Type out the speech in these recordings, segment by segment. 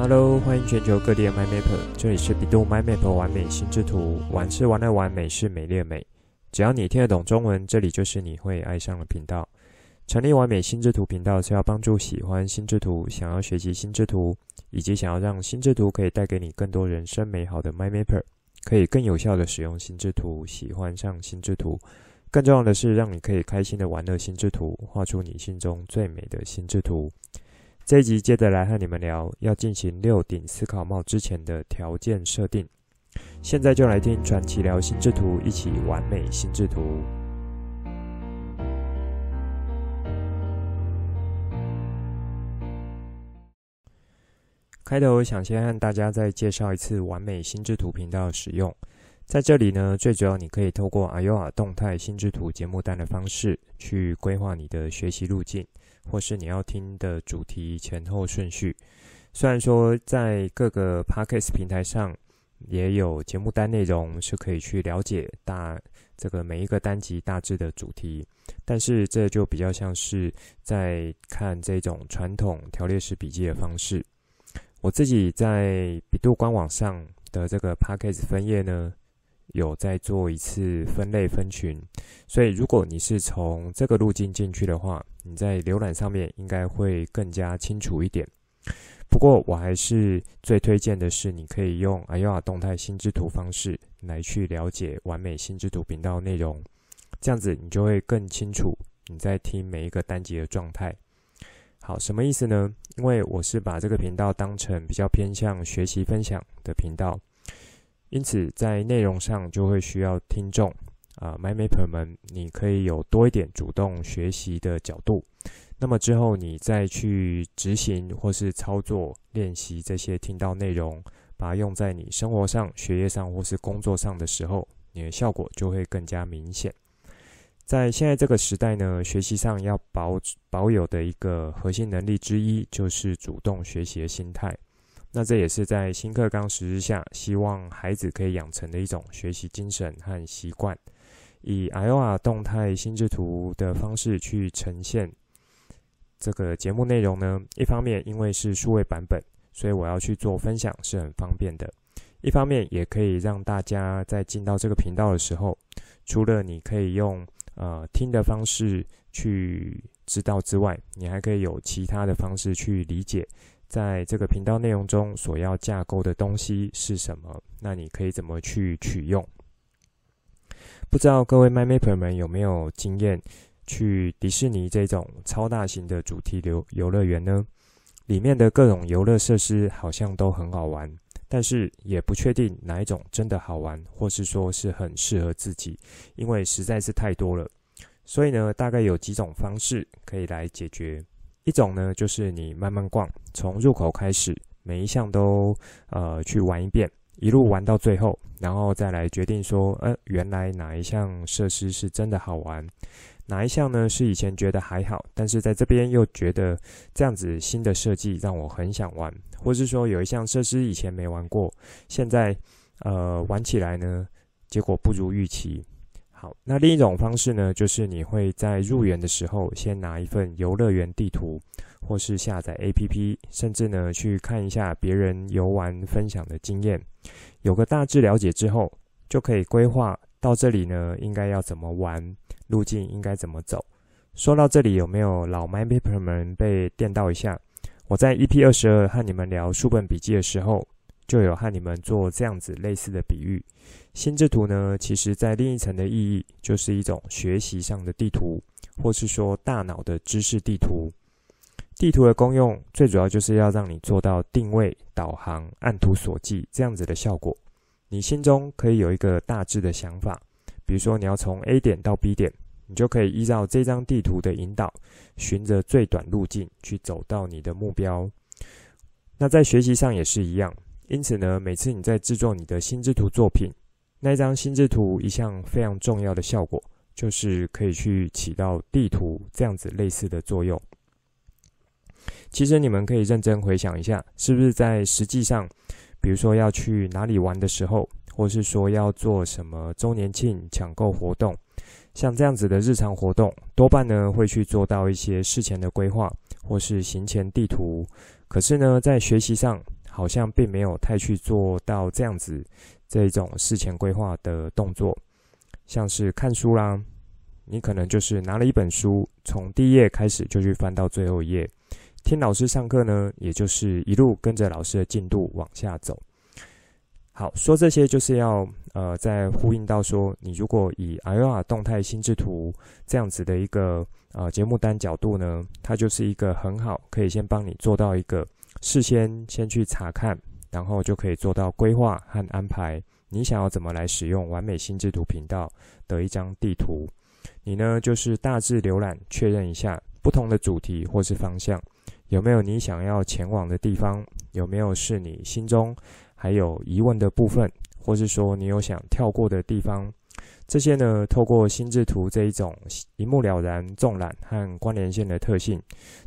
Hello，欢迎全球各地的 My Map，这里是百度 MyMapper 玩美心智图，玩是玩的玩，美是美丽的美。只要你听得懂中文，这里就是你会爱上的频道。成立完美心智图频道是要帮助喜欢心智图、想要学习心智图，以及想要让心智图可以带给你更多人生美好的 MyMapper，可以更有效的使用心智图，喜欢上心智图。更重要的是，让你可以开心的玩乐心智图，画出你心中最美的心智图。这一集接着来和你们聊，要进行六顶思考帽之前的条件设定。现在就来听传奇聊心智图，一起完美心智图。开头想先和大家再介绍一次完美心智图频道的使用。在这里呢，最主要你可以透过 AYOA 动态心智图节目单的方式去规划你的学习路径。或是你要听的主题前后顺序，虽然说在各个 Podcast 平台上也有节目单内容是可以去了解大这个每一个单集大致的主题，但是这就比较像是在看这种传统条列式笔记的方式。我自己在百度官网上的这个 Podcast 分页呢，有在做一次分类分群，所以如果你是从这个路径进去的话，你在浏览上面应该会更加清楚一点。不过我还是最推荐的是，你可以用 AYOA 动态心智图方式来去了解完美心智图频道内容，这样子你就会更清楚你在听每一个单集的状态。好，什么意思呢？因为我是把这个频道当成比较偏向学习分享的频道。因此，在内容上就会需要听众啊，MyMapper 们，你可以有多一点主动学习的角度。那么之后，你再去执行或是操作练习这些听到内容，把它用在你生活上、学业上或是工作上的时候，你的效果就会更加明显。在现在这个时代呢，学习上要保保有的一个核心能力之一，就是主动学习的心态。那这也是在新课纲实施下，希望孩子可以养成的一种学习精神和习惯。以 AYOA 动态心智图的方式去呈现这个节目内容呢，一方面因为是数位版本，所以我要去做分享是很方便的；一方面也可以让大家在进到这个频道的时候，除了你可以用呃听的方式去知道之外，你还可以有其他的方式去理解。在这个频道内容中所要架构的东西是什么？那你可以怎么去取用？不知道各位 MyMapper 们有没有经验去迪士尼这种超大型的主题游游乐园呢？里面的各种游乐设施好像都很好玩，但是也不确定哪一种真的好玩，或是说是很适合自己，因为实在是太多了。所以呢，大概有几种方式可以来解决。一种呢，就是你慢慢逛，从入口开始，每一项都呃去玩一遍，一路玩到最后，然后再来决定说，呃，原来哪一项设施是真的好玩，哪一项呢是以前觉得还好，但是在这边又觉得这样子新的设计让我很想玩，或是说有一项设施以前没玩过，现在呃玩起来呢，结果不如预期。好，那另一种方式呢，就是你会在入园的时候先拿一份游乐园地图，或是下载 APP，甚至呢去看一下别人游玩分享的经验，有个大致了解之后，就可以规划到这里呢应该要怎么玩，路径应该怎么走。说到这里，有没有老 My Paper 们被电到一下？我在 EP 二十二和你们聊书本笔记的时候，就有和你们做这样子类似的比喻。心智图呢，其实在另一层的意义，就是一种学习上的地图，或是说大脑的知识地图。地图的功用，最主要就是要让你做到定位、导航、按图索骥这样子的效果。你心中可以有一个大致的想法，比如说你要从 A 点到 B 点，你就可以依照这张地图的引导，循着最短路径去走到你的目标。那在学习上也是一样。因此呢，每次你在制作你的心智图作品，那一张心智图一项非常重要的效果，就是可以去起到地图这样子类似的作用。其实你们可以认真回想一下，是不是在实际上，比如说要去哪里玩的时候，或是说要做什么周年庆抢购活动，像这样子的日常活动，多半呢会去做到一些事前的规划，或是行前地图。可是呢，在学习上，好像并没有太去做到这样子这一种事前规划的动作，像是看书啦，你可能就是拿了一本书，从第一页开始就去翻到最后一页。听老师上课呢，也就是一路跟着老师的进度往下走。好，说这些就是要呃，再呼应到说，你如果以 Aurora 动态心智图这样子的一个呃节目单角度呢，它就是一个很好，可以先帮你做到一个事先先去查看，然后就可以做到规划和安排，你想要怎么来使用完美心智图频道的一张地图。你呢，就是大致浏览确认一下不同的主题或是方向。有没有你想要前往的地方？有没有是你心中还有疑问的部分，或是说你有想跳过的地方？这些呢，透过心智图这一种一目了然、纵览和关联线的特性，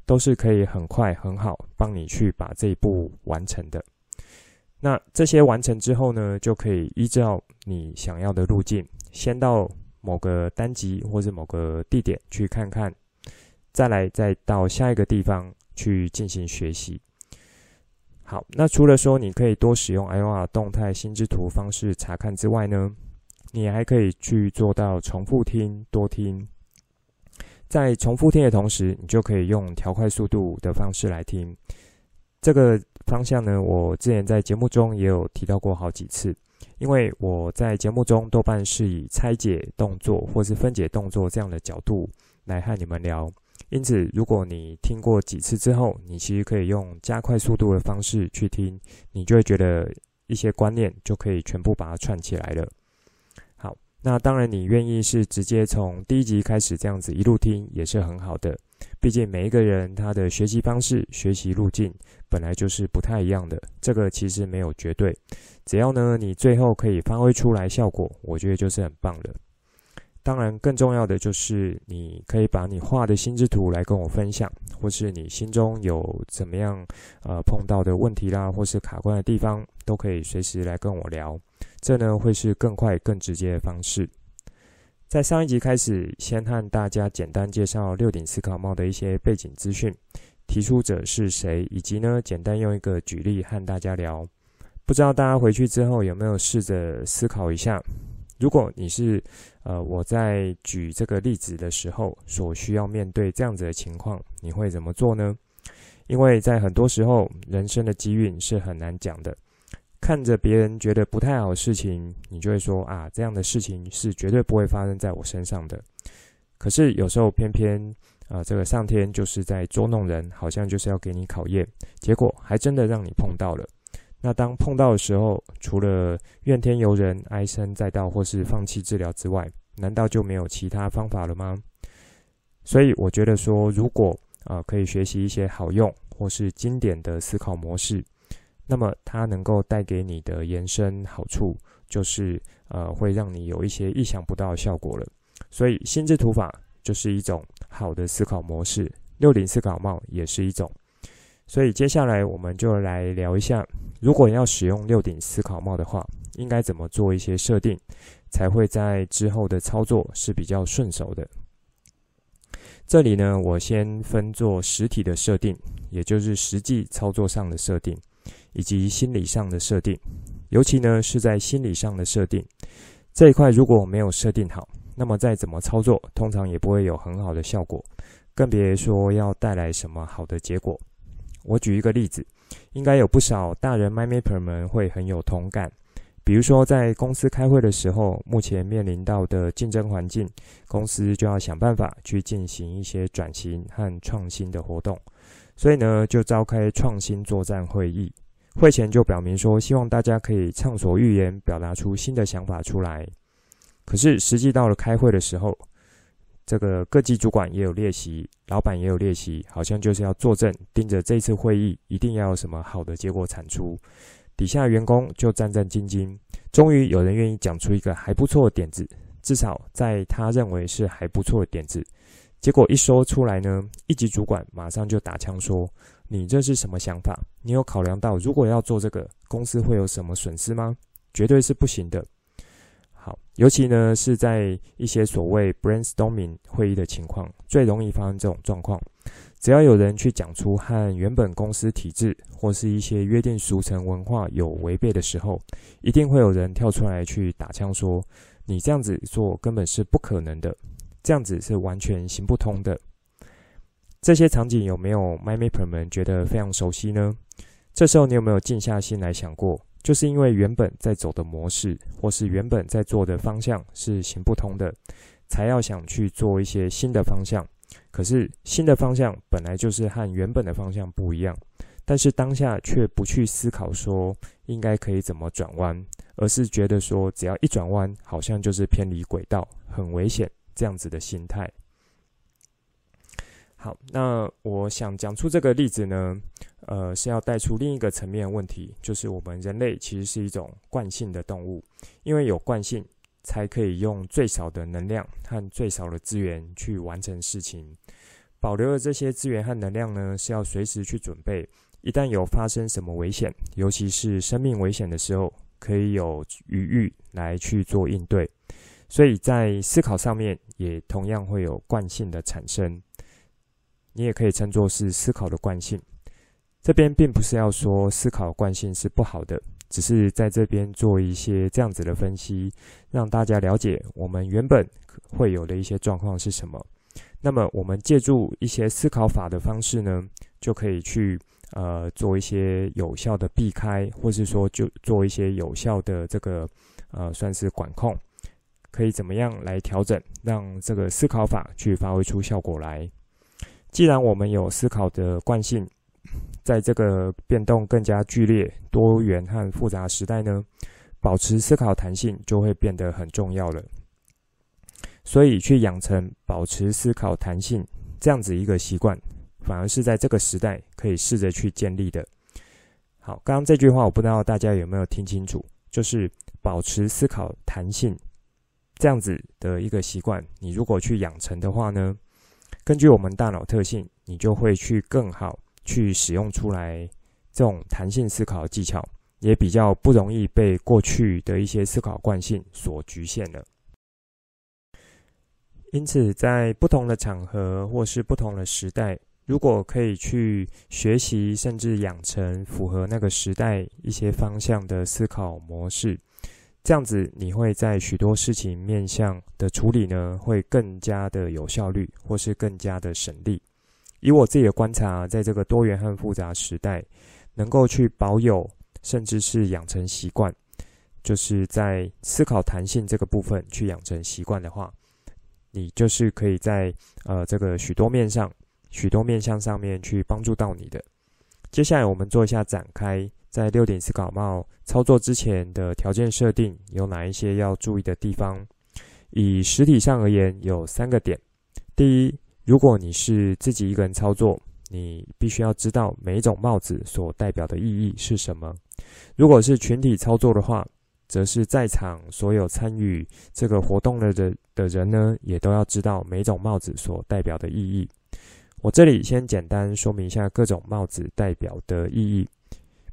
都是可以很快很好帮你去把这一步完成的。那这些完成之后呢，就可以依照你想要的路径，先到某个单集或者某个地点去看看，再来再到下一个地方。去进行学习。好，那除了说你可以多使用 Aurora 动态心智图方式查看之外呢，你还可以去做到重复听、多听。在重复听的同时，你就可以用调快速度的方式来听。这个方向呢，我之前在节目中也有提到过好几次，因为我在节目中多半是以拆解动作或是分解动作这样的角度来和你们聊。因此，如果你听过几次之后，你其实可以用加快速度的方式去听，你就会觉得一些观念就可以全部把它串起来了。那当然，你愿意是直接从第一集开始这样子一路听，也是很好的。毕竟每一个人他的学习方式、学习路径本来就是不太一样的，这个其实没有绝对。只要呢，你最后可以发挥出来效果，我觉得就是很棒的。当然，更重要的就是你可以把你画的心智图来跟我分享，或是你心中有怎么样呃碰到的问题啦，或是卡关的地方，都可以随时来跟我聊。这呢会是更快、更直接的方式。在上一集开始，先和大家简单介绍六顶思考帽的一些背景资讯，提出者是谁，以及呢简单用一个举例和大家聊。不知道大家回去之后有没有试着思考一下？如果你是，呃，我在举这个例子的时候，所需要面对这样子的情况，你会怎么做呢？因为在很多时候，人生的机运是很难讲的。看着别人觉得不太好的事情，你就会说啊，这样的事情是绝对不会发生在我身上的。可是有时候偏偏，啊、这个上天就是在捉弄人，好像就是要给你考验，结果还真的让你碰到了。那当碰到的时候，除了怨天尤人、唉声载道，或是放弃治疗之外，难道就没有其他方法了吗？所以我觉得说，如果啊、可以学习一些好用或是经典的思考模式，那么它能够带给你的延伸好处，就是呃会让你有一些意想不到的效果了。所以心智图法就是一种好的思考模式，六顶思考帽也是一种。所以接下来我们就来聊一下，如果要使用六顶思考帽的话，应该怎么做一些设定，才会在之后的操作是比较顺手的。这里呢，我先分做实体的设定，也就是实际操作上的设定，以及心理上的设定。尤其呢是在心理上的设定这一块，如果没有设定好，那么再怎么操作，通常也不会有很好的效果，更别说要带来什么好的结果。我举一个例子，应该有不少大人 MindMapper 们会很有同感。比如说，在公司开会的时候，目前面临到的竞争环境，公司就要想办法去进行一些转型和创新的活动，所以呢，就召开创新作战会议。会前就表明说，希望大家可以畅所欲言，表达出新的想法出来。可是实际到了开会的时候，这个各级主管也有列席，老板也有列席，好像就是要坐镇，盯着这次会议一定要有什么好的结果产出。底下员工就战战兢兢，终于有人愿意讲出一个还不错的点子，至少在他认为是还不错的点子。结果一说出来呢，一级主管马上就打枪说：“你这是什么想法？你有考量到如果要做这个，公司会有什么损失吗？绝对是不行的。”好，尤其呢是在一些所谓 brainstorming 会议的情况，最容易发生这种状况。只要有人去讲出和原本公司体制或是一些约定俗成文化有违背的时候，一定会有人跳出来去打枪说：“你这样子做根本是不可能的，这样子是完全行不通的。”这些场景有没有 MyMapper 们觉得非常熟悉呢？这时候你有没有静下心来想过，就是因为原本在走的模式或是原本在做的方向是行不通的，才要想去做一些新的方向。可是新的方向本来就是和原本的方向不一样，但是当下却不去思考说应该可以怎么转弯，而是觉得说只要一转弯，好像就是偏离轨道，很危险这样子的心态。好，那我想讲出这个例子呢，呃，是要带出另一个层面问题，就是我们人类其实是一种惯性的动物，因为有惯性。才可以用最少的能量和最少的资源去完成事情。保留的这些资源和能量呢，是要随时去准备，一旦有发生什么危险，尤其是生命危险的时候，可以有余裕来去做应对。所以在思考上面，也同样会有惯性的产生。你也可以称作是思考的惯性。这边并不是要说思考惯性是不好的。只是在这边做一些这样子的分析，让大家了解我们原本会有的一些状况是什么。那么，我们借助一些思考法的方式呢，就可以去呃做一些有效的避开，或是说就做一些有效的这个呃算是管控，可以怎么样来调整，让这个思考法去发挥出效果来。既然我们有思考的惯性。在这个变动更加剧烈、多元和复杂时代呢，保持思考弹性就会变得很重要了。所以，去养成保持思考弹性这样子一个习惯，反而是在这个时代可以试着去建立的。好，刚刚这句话我不知道大家有没有听清楚，就是保持思考弹性这样子的一个习惯，你如果去养成的话呢，根据我们大脑特性，你就会去更好。去使用出来这种弹性思考技巧，也比较不容易被过去的一些思考惯性所局限了。因此，在不同的场合或是不同的时代，如果可以去学习甚至养成符合那个时代一些方向的思考模式，这样子你会在许多事情面向的处理呢，会更加的有效率，或是更加的省力。以我自己的观察，在这个多元和复杂时代，能够去保有甚至是养成习惯，就是在思考弹性这个部分去养成习惯的话，你就是可以在呃这个许多面上、许多面向上面去帮助到你的。接下来我们做一下展开，在六顶思考帽操作之前的条件设定有哪一些要注意的地方？以实体上而言，有三个点。第一，如果你是自己一个人操作，你必须要知道每一种帽子所代表的意义是什么。如果是群体操作的话，则是在场所有参与这个活动的人的人呢，也都要知道每种帽子所代表的意义。我这里先简单说明一下各种帽子代表的意义，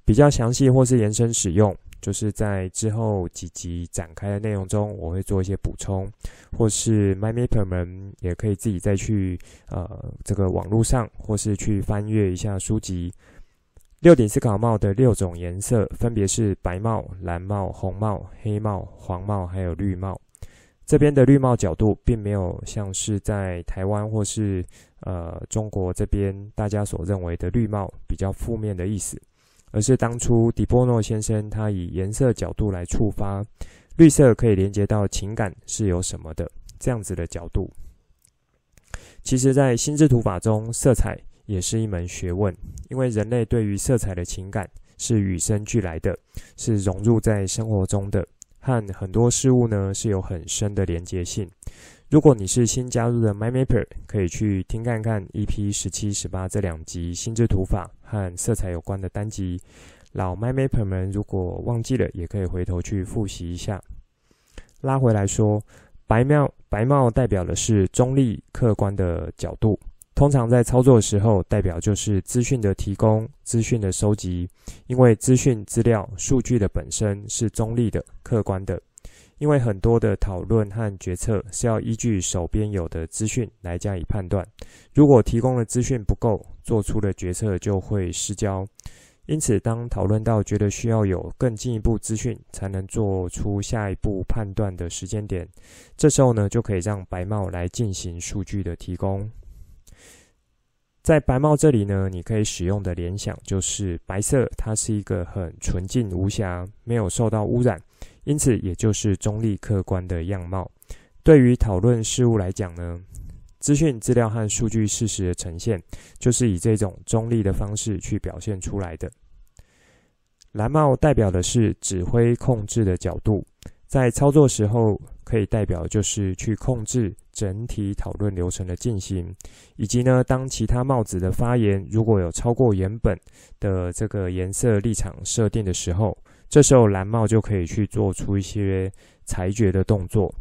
比较详细或是延伸使用。就是在之后几集展开的内容中，我会做一些补充，或是 MyMapper 们也可以自己再去呃这个网络上，或是去翻阅一下书籍。六顶思考帽的六种颜色分别是白帽、蓝帽、红帽、黑帽、黄帽，还有绿帽。这边的绿帽角度，并没有像是在台湾或是呃中国这边大家所认为的绿帽比较负面的意思。而是当初迪波诺先生他以颜色角度来触发，绿色可以连接到情感是有什么的这样子的角度。其实，在心智图法中，色彩也是一门学问，因为人类对于色彩的情感是与生俱来的，是融入在生活中的，和很多事物呢是有很深的连接性。如果你是新加入的 MyMapper，可以去听看看 EP 十七、十八这两集心智图法和色彩有关的单集。老 MyMapper 们如果忘记了，也可以回头去复习一下。拉回来说，白帽白帽代表的是中立客观的角度，通常在操作的时候，代表就是资讯的提供、资讯的收集，因为资讯、资料、数据的本身是中立的、客观的。因为很多的讨论和决策是要依据手边有的资讯来加以判断，如果提供的资讯不够，做出的决策就会失焦。因此，当讨论到觉得需要有更进一步资讯才能做出下一步判断的时间点，这时候呢，就可以让白帽来进行数据的提供。在白帽这里呢，你可以使用的联想就是白色，它是一个很纯净无瑕，没有受到污染，因此也就是中立客观的样貌。对于讨论事物来讲呢，资讯、资料和数据事实的呈现，就是以这种中立的方式去表现出来的。蓝帽代表的是指挥控制的角度，在操作时候可以代表就是去控制整体讨论流程的进行，以及呢，当其他帽子的发言如果有超过原本的这个颜色立场设定的时候，这时候蓝帽就可以去做出一些裁决的动作。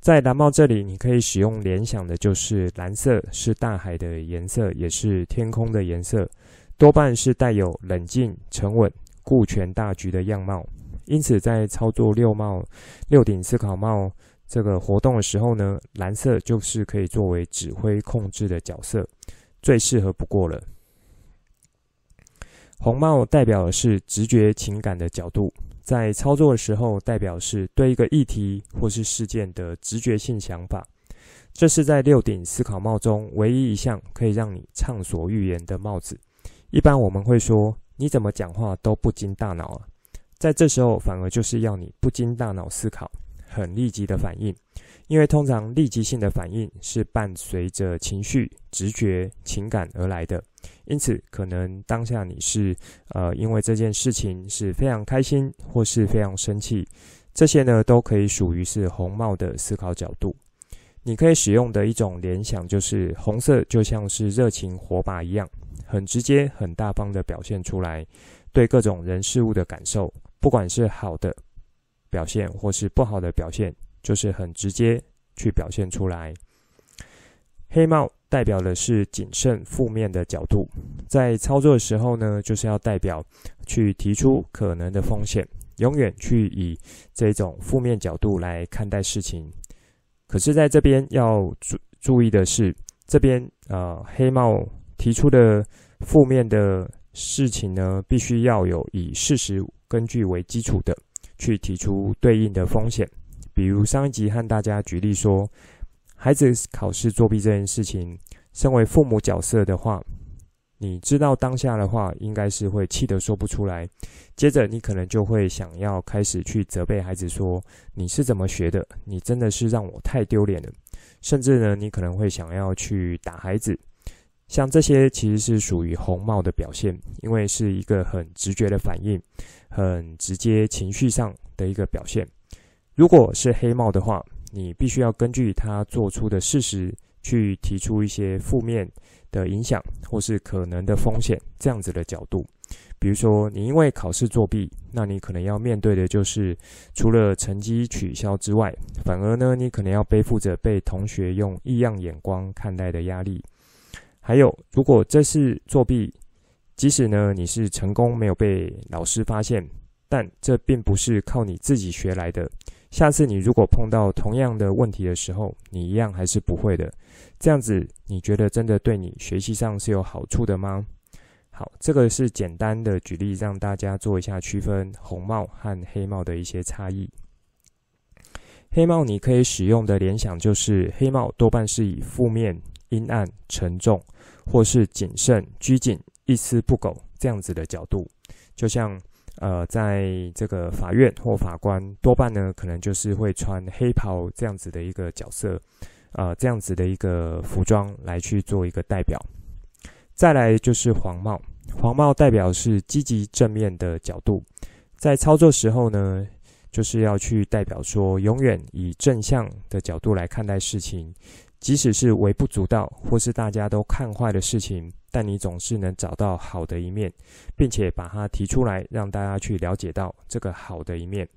在蓝帽这里，你可以使用联想的，就是蓝色是大海的颜色，也是天空的颜色，多半是带有冷静、沉稳、顾全大局的样貌。因此，在操作六帽、六顶思考帽这个活动的时候呢，蓝色就是可以作为指挥控制的角色，最适合不过了。红帽代表的是直觉情感的角度。在操作的时候，代表是对一个议题或是事件的直觉性想法。这是在六顶思考帽中唯一一项可以让你畅所欲言的帽子。一般我们会说，你怎么讲话都不经大脑啊。在这时候，反而就是要你不经大脑思考，很立即的反应。因为通常立即性的反应是伴随着情绪、直觉、情感而来的。因此，可能当下你是呃，因为这件事情是非常开心，或是非常生气，这些呢都可以属于是红帽的思考角度。你可以使用的一种联想就是，红色就像是热情火把一样，很直接、很大方的表现出来，对各种人事物的感受，不管是好的表现或是不好的表现，就是很直接去表现出来。黑帽代表的是谨慎、负面的角度，在操作的时候呢，就是要代表去提出可能的风险，永远去以这种负面角度来看待事情。可是，在这边要注注意的是，这边呃黑帽提出的负面的事情呢，必须要有以事实根据为基础的去提出对应的风险。比如上一集和大家举例说。孩子考试作弊这件事情，身为父母角色的话，你知道当下的话，应该是会气得说不出来。接着，你可能就会想要开始去责备孩子，说：“你是怎么学的？你真的是让我太丢脸了。”甚至呢，你可能会想要去打孩子。像这些其实是属于红帽的表现，因为是一个很直觉的反应，很直接情绪上的一个表现。如果是黑帽的话，你必须要根据他做出的事实去提出一些负面的影响或是可能的风险，这样子的角度。比如说，你因为考试作弊，那你可能要面对的就是除了成绩取消之外，反而呢，你可能要背负着被同学用异样眼光看待的压力。还有，如果这是作弊，即使呢你是成功没有被老师发现，但这并不是靠你自己学来的。下次你如果碰到同样的问题的时候，你一样还是不会的。这样子，你觉得真的对你学习上是有好处的吗？好，这个是简单的举例，让大家做一下区分红帽和黑帽的一些差异。黑帽你可以使用的联想就是，黑帽多半是以负面、阴暗、沉重，或是谨慎、拘谨、一丝不苟这样子的角度，就像。呃，在这个法院或法官多半呢，可能就是会穿黑袍这样子的一个角色，呃，这样子的一个服装来去做一个代表。再来就是黄帽，黄帽代表是积极正面的角度，在操作时候呢，就是要去代表说，永远以正向的角度来看待事情。即使是微不足道，或是大家都看坏的事情，但你总是能找到好的一面，并且把它提出来，让大家去了解到这个好的一面。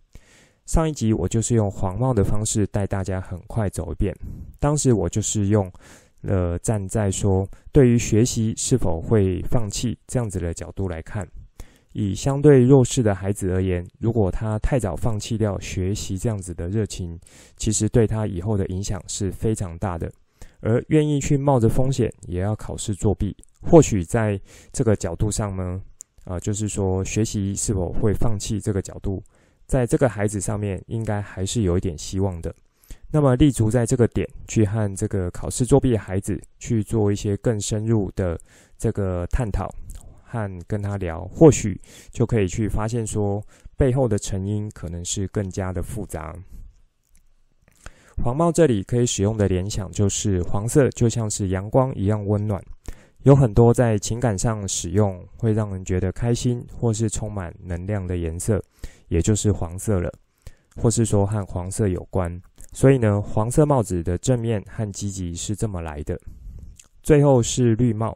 上一集我就是用黄帽的方式带大家很快走一遍。当时我就是用了站在说，对于学习是否会放弃这样子的角度来看，以相对弱势的孩子而言，如果他太早放弃掉学习这样子的热情，其实对他以后的影响是非常大的。而愿意去冒着风险也要考试作弊，或许在这个角度上呢，啊、呃，就是说学习是否会放弃这个角度，在这个孩子上面应该还是有一点希望的。那么立足在这个点，去和这个考试作弊的孩子去做一些更深入的这个探讨。和跟他聊，或许就可以去发现说，背后的成因可能是更加的复杂。黄帽这里可以使用的联想就是，黄色就像是阳光一样温暖，有很多在情感上使用会让人觉得开心或是充满能量的颜色，也就是黄色了，或是说和黄色有关。所以呢，黄色帽子的正面和积极是这么来的。最后是绿帽。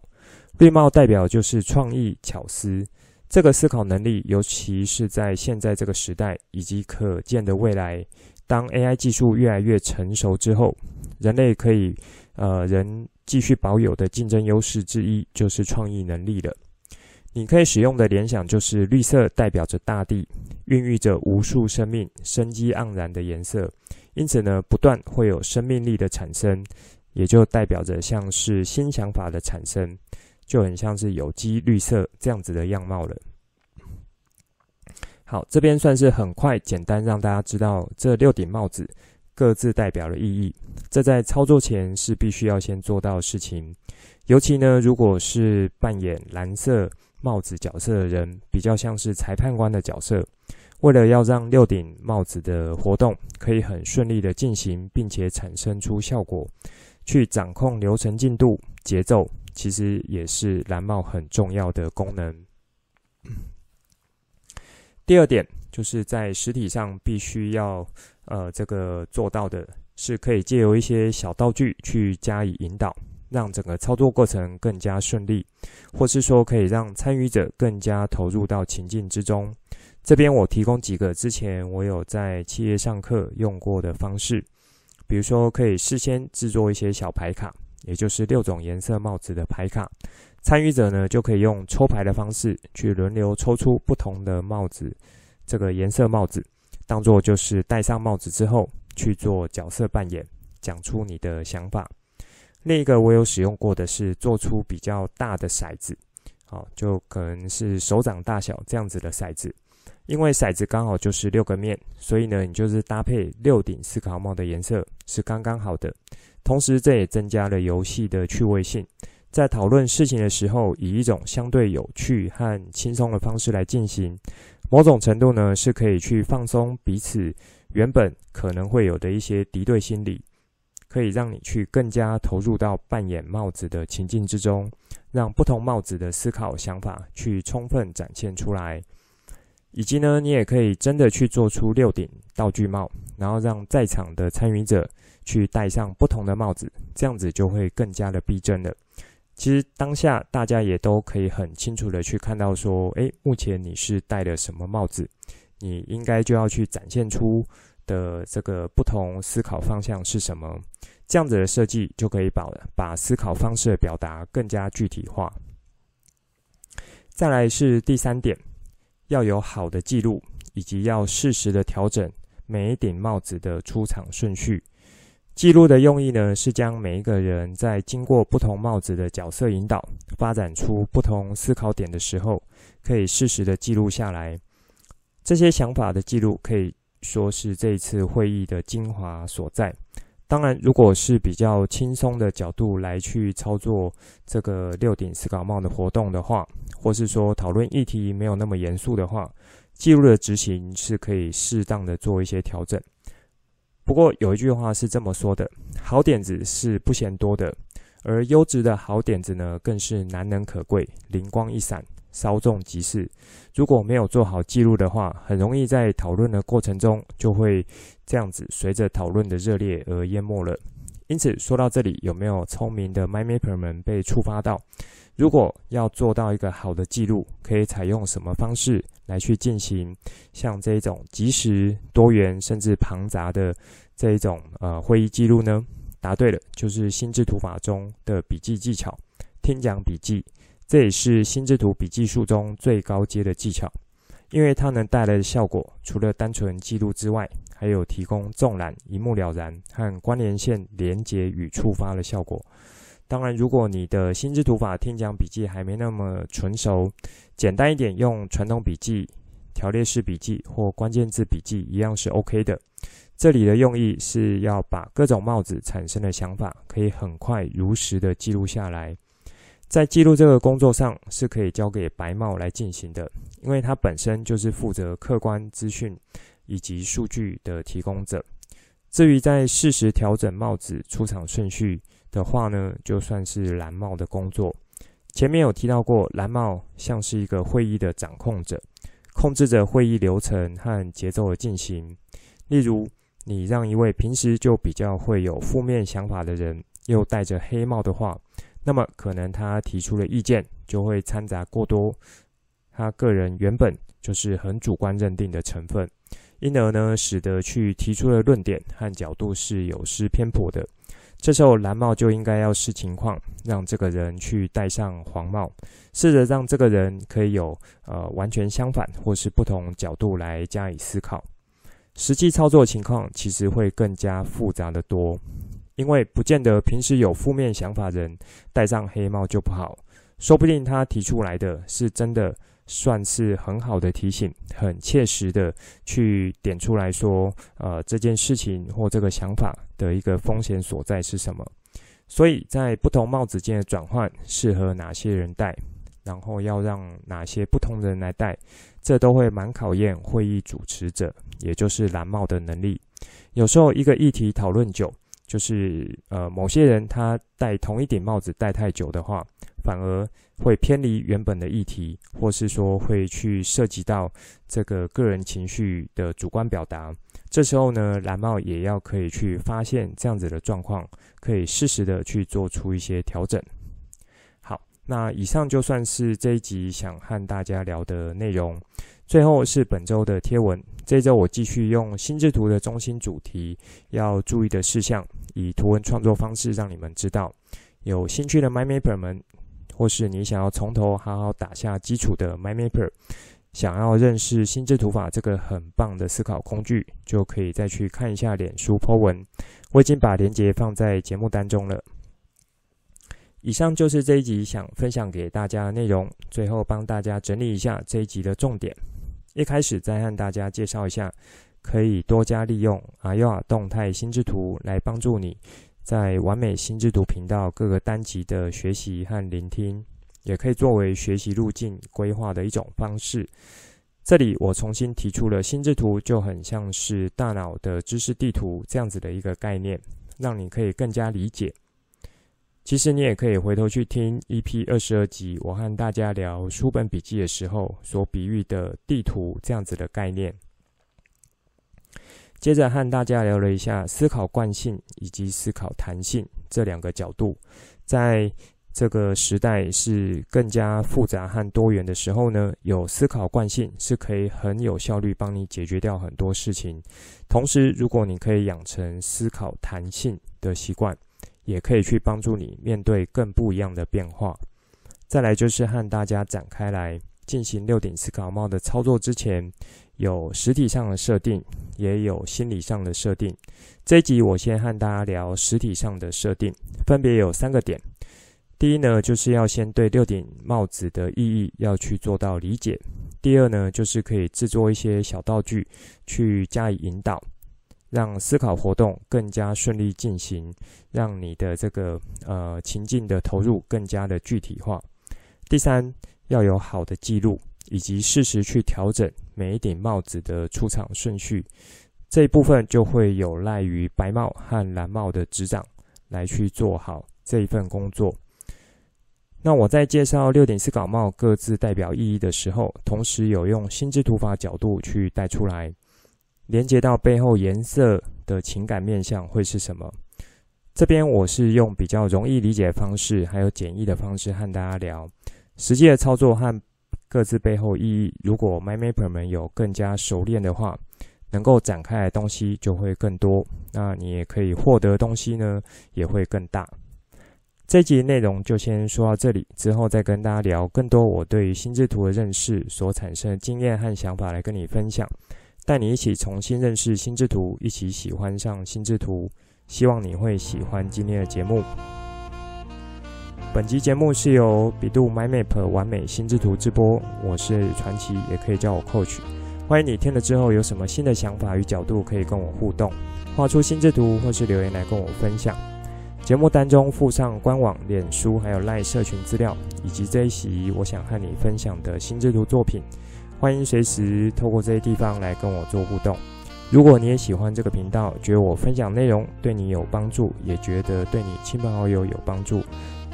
绿帽代表就是创意巧思，这个思考能力，尤其是在现在这个时代以及可见的未来，当 AI 技术越来越成熟之后，人类可以呃人继续保有的竞争优势之一就是创意能力了。你可以使用的联想就是绿色代表着大地，孕育着无数生命，生机盎然的颜色，因此呢，不断会有生命力的产生，也就代表着像是新想法的产生。就很像是有机绿色这样子的样貌了。好，这边算是很快简单让大家知道这六顶帽子各自代表的意义。这在操作前是必须要先做到的事情。尤其呢，如果是扮演蓝色帽子角色的人，比较像是裁判官的角色。为了要让六顶帽子的活动可以很顺利的进行，并且产生出效果，去掌控流程进度、节奏。其实也是蓝帽很重要的功能。第二点就是在实体上必须要呃这个做到的是，可以借由一些小道具去加以引导，让整个操作过程更加顺利，或是说可以让参与者更加投入到情境之中。这边我提供几个之前我有在企业上课用过的方式，比如说可以事先制作一些小牌卡。也就是六种颜色帽子的牌卡，参与者呢就可以用抽牌的方式去轮流抽出不同的帽子，这个颜色帽子，当做就是戴上帽子之后去做角色扮演，讲出你的想法。另一个我有使用过的是做出比较大的骰子，好，就可能是手掌大小这样子的骰子，因为骰子刚好就是六个面，所以呢你就是搭配六顶思考帽的颜色是刚刚好的。同时，这也增加了游戏的趣味性。在讨论事情的时候，以一种相对有趣和轻松的方式来进行，某种程度呢，是可以去放松彼此原本可能会有的一些敌对心理，可以让你去更加投入到扮演帽子的情境之中，让不同帽子的思考想法去充分展现出来。以及呢，你也可以真的去做出六顶道具帽，然后让在场的参与者。去戴上不同的帽子，这样子就会更加的逼真了。其实当下大家也都可以很清楚的去看到说，诶，目前你是戴了什么帽子，你应该就要去展现出的这个不同思考方向是什么。这样子的设计就可以把把思考方式的表达更加具体化。再来是第三点，要有好的记录，以及要适时的调整每一顶帽子的出场顺序。记录的用意呢，是将每一个人在经过不同帽子的角色引导，发展出不同思考点的时候，可以适时的记录下来。这些想法的记录可以说是这一次会议的精华所在。当然，如果是比较轻松的角度来去操作这个六顶思考帽的活动的话，或是说讨论议题没有那么严肃的话，记录的执行是可以适当的做一些调整。不过有一句话是这么说的：好点子是不嫌多的，而优质的好点子呢，更是难能可贵，灵光一闪，稍纵即逝。如果没有做好记录的话，很容易在讨论的过程中就会这样子随着讨论的热烈而淹没了。因此，说到这里，有没有聪明的 MyMapper 们被触发到？如果要做到一个好的记录，可以采用什么方式来去进行？像这种即时、多元甚至庞杂的这一种呃会议记录呢？答对了，就是心智图法中的笔记技巧——听讲笔记。这也是心智图笔记术中最高阶的技巧，因为它能带来的效果，除了单纯记录之外，还有提供纵览、一目了然和关联线连接与触发的效果。当然，如果你的心智图法听讲笔记还没那么纯熟，简单一点，用传统笔记、条列式笔记或关键字笔记一样是 OK 的。这里的用意是要把各种帽子产生的想法，可以很快如实的记录下来。在记录这个工作上，是可以交给白帽来进行的，因为它本身就是负责客观资讯以及数据的提供者。至于在适时调整帽子出场顺序，的话呢，就算是蓝帽的工作。前面有提到过，蓝帽像是一个会议的掌控者，控制着会议流程和节奏的进行。例如，你让一位平时就比较会有负面想法的人，又戴着黑帽的话，那么可能他提出的意见就会掺杂过多他个人原本就是很主观认定的成分，因而呢，使得去提出的论点和角度是有失偏颇的。这时候蓝帽就应该要视情况，让这个人去戴上黄帽，试着让这个人可以有呃完全相反或是不同角度来加以思考。实际操作情况其实会更加复杂得多，因为不见得平时有负面想法人戴上黑帽就不好，说不定他提出来的是真的。算是很好的提醒，很切实的去点出来说，呃，这件事情或这个想法的一个风险所在是什么。所以在不同帽子间的转换，适合哪些人戴，然后要让哪些不同的人来戴，这都会蛮考验会议主持者，也就是蓝帽的能力。有时候一个议题讨论久，就是呃，某些人他戴同一顶帽子戴太久的话，反而会偏离原本的议题，或是说会去涉及到这个个人情绪的主观表达。这时候呢，蓝帽也要可以去发现这样子的状况，可以适时的去做出一些调整。好，那以上就算是这一集想和大家聊的内容。最后是本周的贴文，这周我继续用心智图的中心主题要注意的事项，以图文创作方式让你们知道。有兴趣的 My Mapper 们。或是你想要从头好好打下基础的 MyMapper，想要认识心智图法这个很棒的思考工具，就可以再去看一下脸书 po 文。我已经把链接放在节目当中了。以上就是这一集想分享给大家的内容。最后帮大家整理一下这一集的重点。一开始再和大家介绍一下，可以多加利用 AYOA 动态心智图来帮助你。在完美心智图频道各个单集的学习和聆听，也可以作为学习路径规划的一种方式。这里我重新提出了心智图就很像是大脑的知识地图这样子的一个概念，让你可以更加理解。其实你也可以回头去听 EP 二十二集，我和大家聊书本笔记的时候所比喻的地图这样子的概念。接着和大家聊了一下思考惯性以及思考弹性这两个角度，在这个时代是更加复杂和多元的时候呢，有思考惯性是可以很有效率帮你解决掉很多事情。同时，如果你可以养成思考弹性的习惯，也可以去帮助你面对更不一样的变化。再来就是和大家展开来进行六顶思考帽的操作之前，有实体上的设定，也有心理上的设定。这一集我先和大家聊实体上的设定，分别有三个点。第一呢，就是要先对六顶帽子的意义要去做到理解。第二呢，就是可以制作一些小道具去加以引导，让思考活动更加顺利进行，让你的这个呃情境的投入更加的具体化。第三，要有好的记录。以及适时去调整每一顶帽子的出场顺序，这一部分就会有赖于白帽和蓝帽的执掌来去做好这一份工作。那我在介绍六顶思考帽各自代表意义的时候，同时有用心智图法角度去带出来，连接到背后颜色的情感面向会是什么？这边我是用比较容易理解的方式，还有简易的方式和大家聊实际的操作和。各自背后意义，如果 MindMapper 们有更加熟练的话，能够展开的东西就会更多。那你也可以获得的东西呢，也会更大。这集内容就先说到这里，之后再跟大家聊更多我对于心智图的认识所产生的经验和想法来跟你分享，带你一起重新认识心智图，一起喜欢上心智图。希望你会喜欢今天的节目。本集节目是由比度 MyMap 完美心智图直播，我是传奇，也可以叫我 Coach。欢迎你听了之后有什么新的想法与角度，可以跟我互动，画出心智图或是留言来跟我分享。节目单中附上官网、脸书还有 LINE 社群资料，以及这一集我想和你分享的心智图作品。欢迎随时透过这些地方来跟我做互动。如果你也喜欢这个频道，觉得我分享内容对你有帮助，也觉得对你亲朋好友有帮助，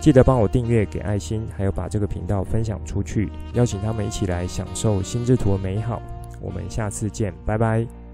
记得帮我订阅、给爱心，还有把这个频道分享出去，邀请他们一起来享受心智图的美好。我们下次见，拜拜。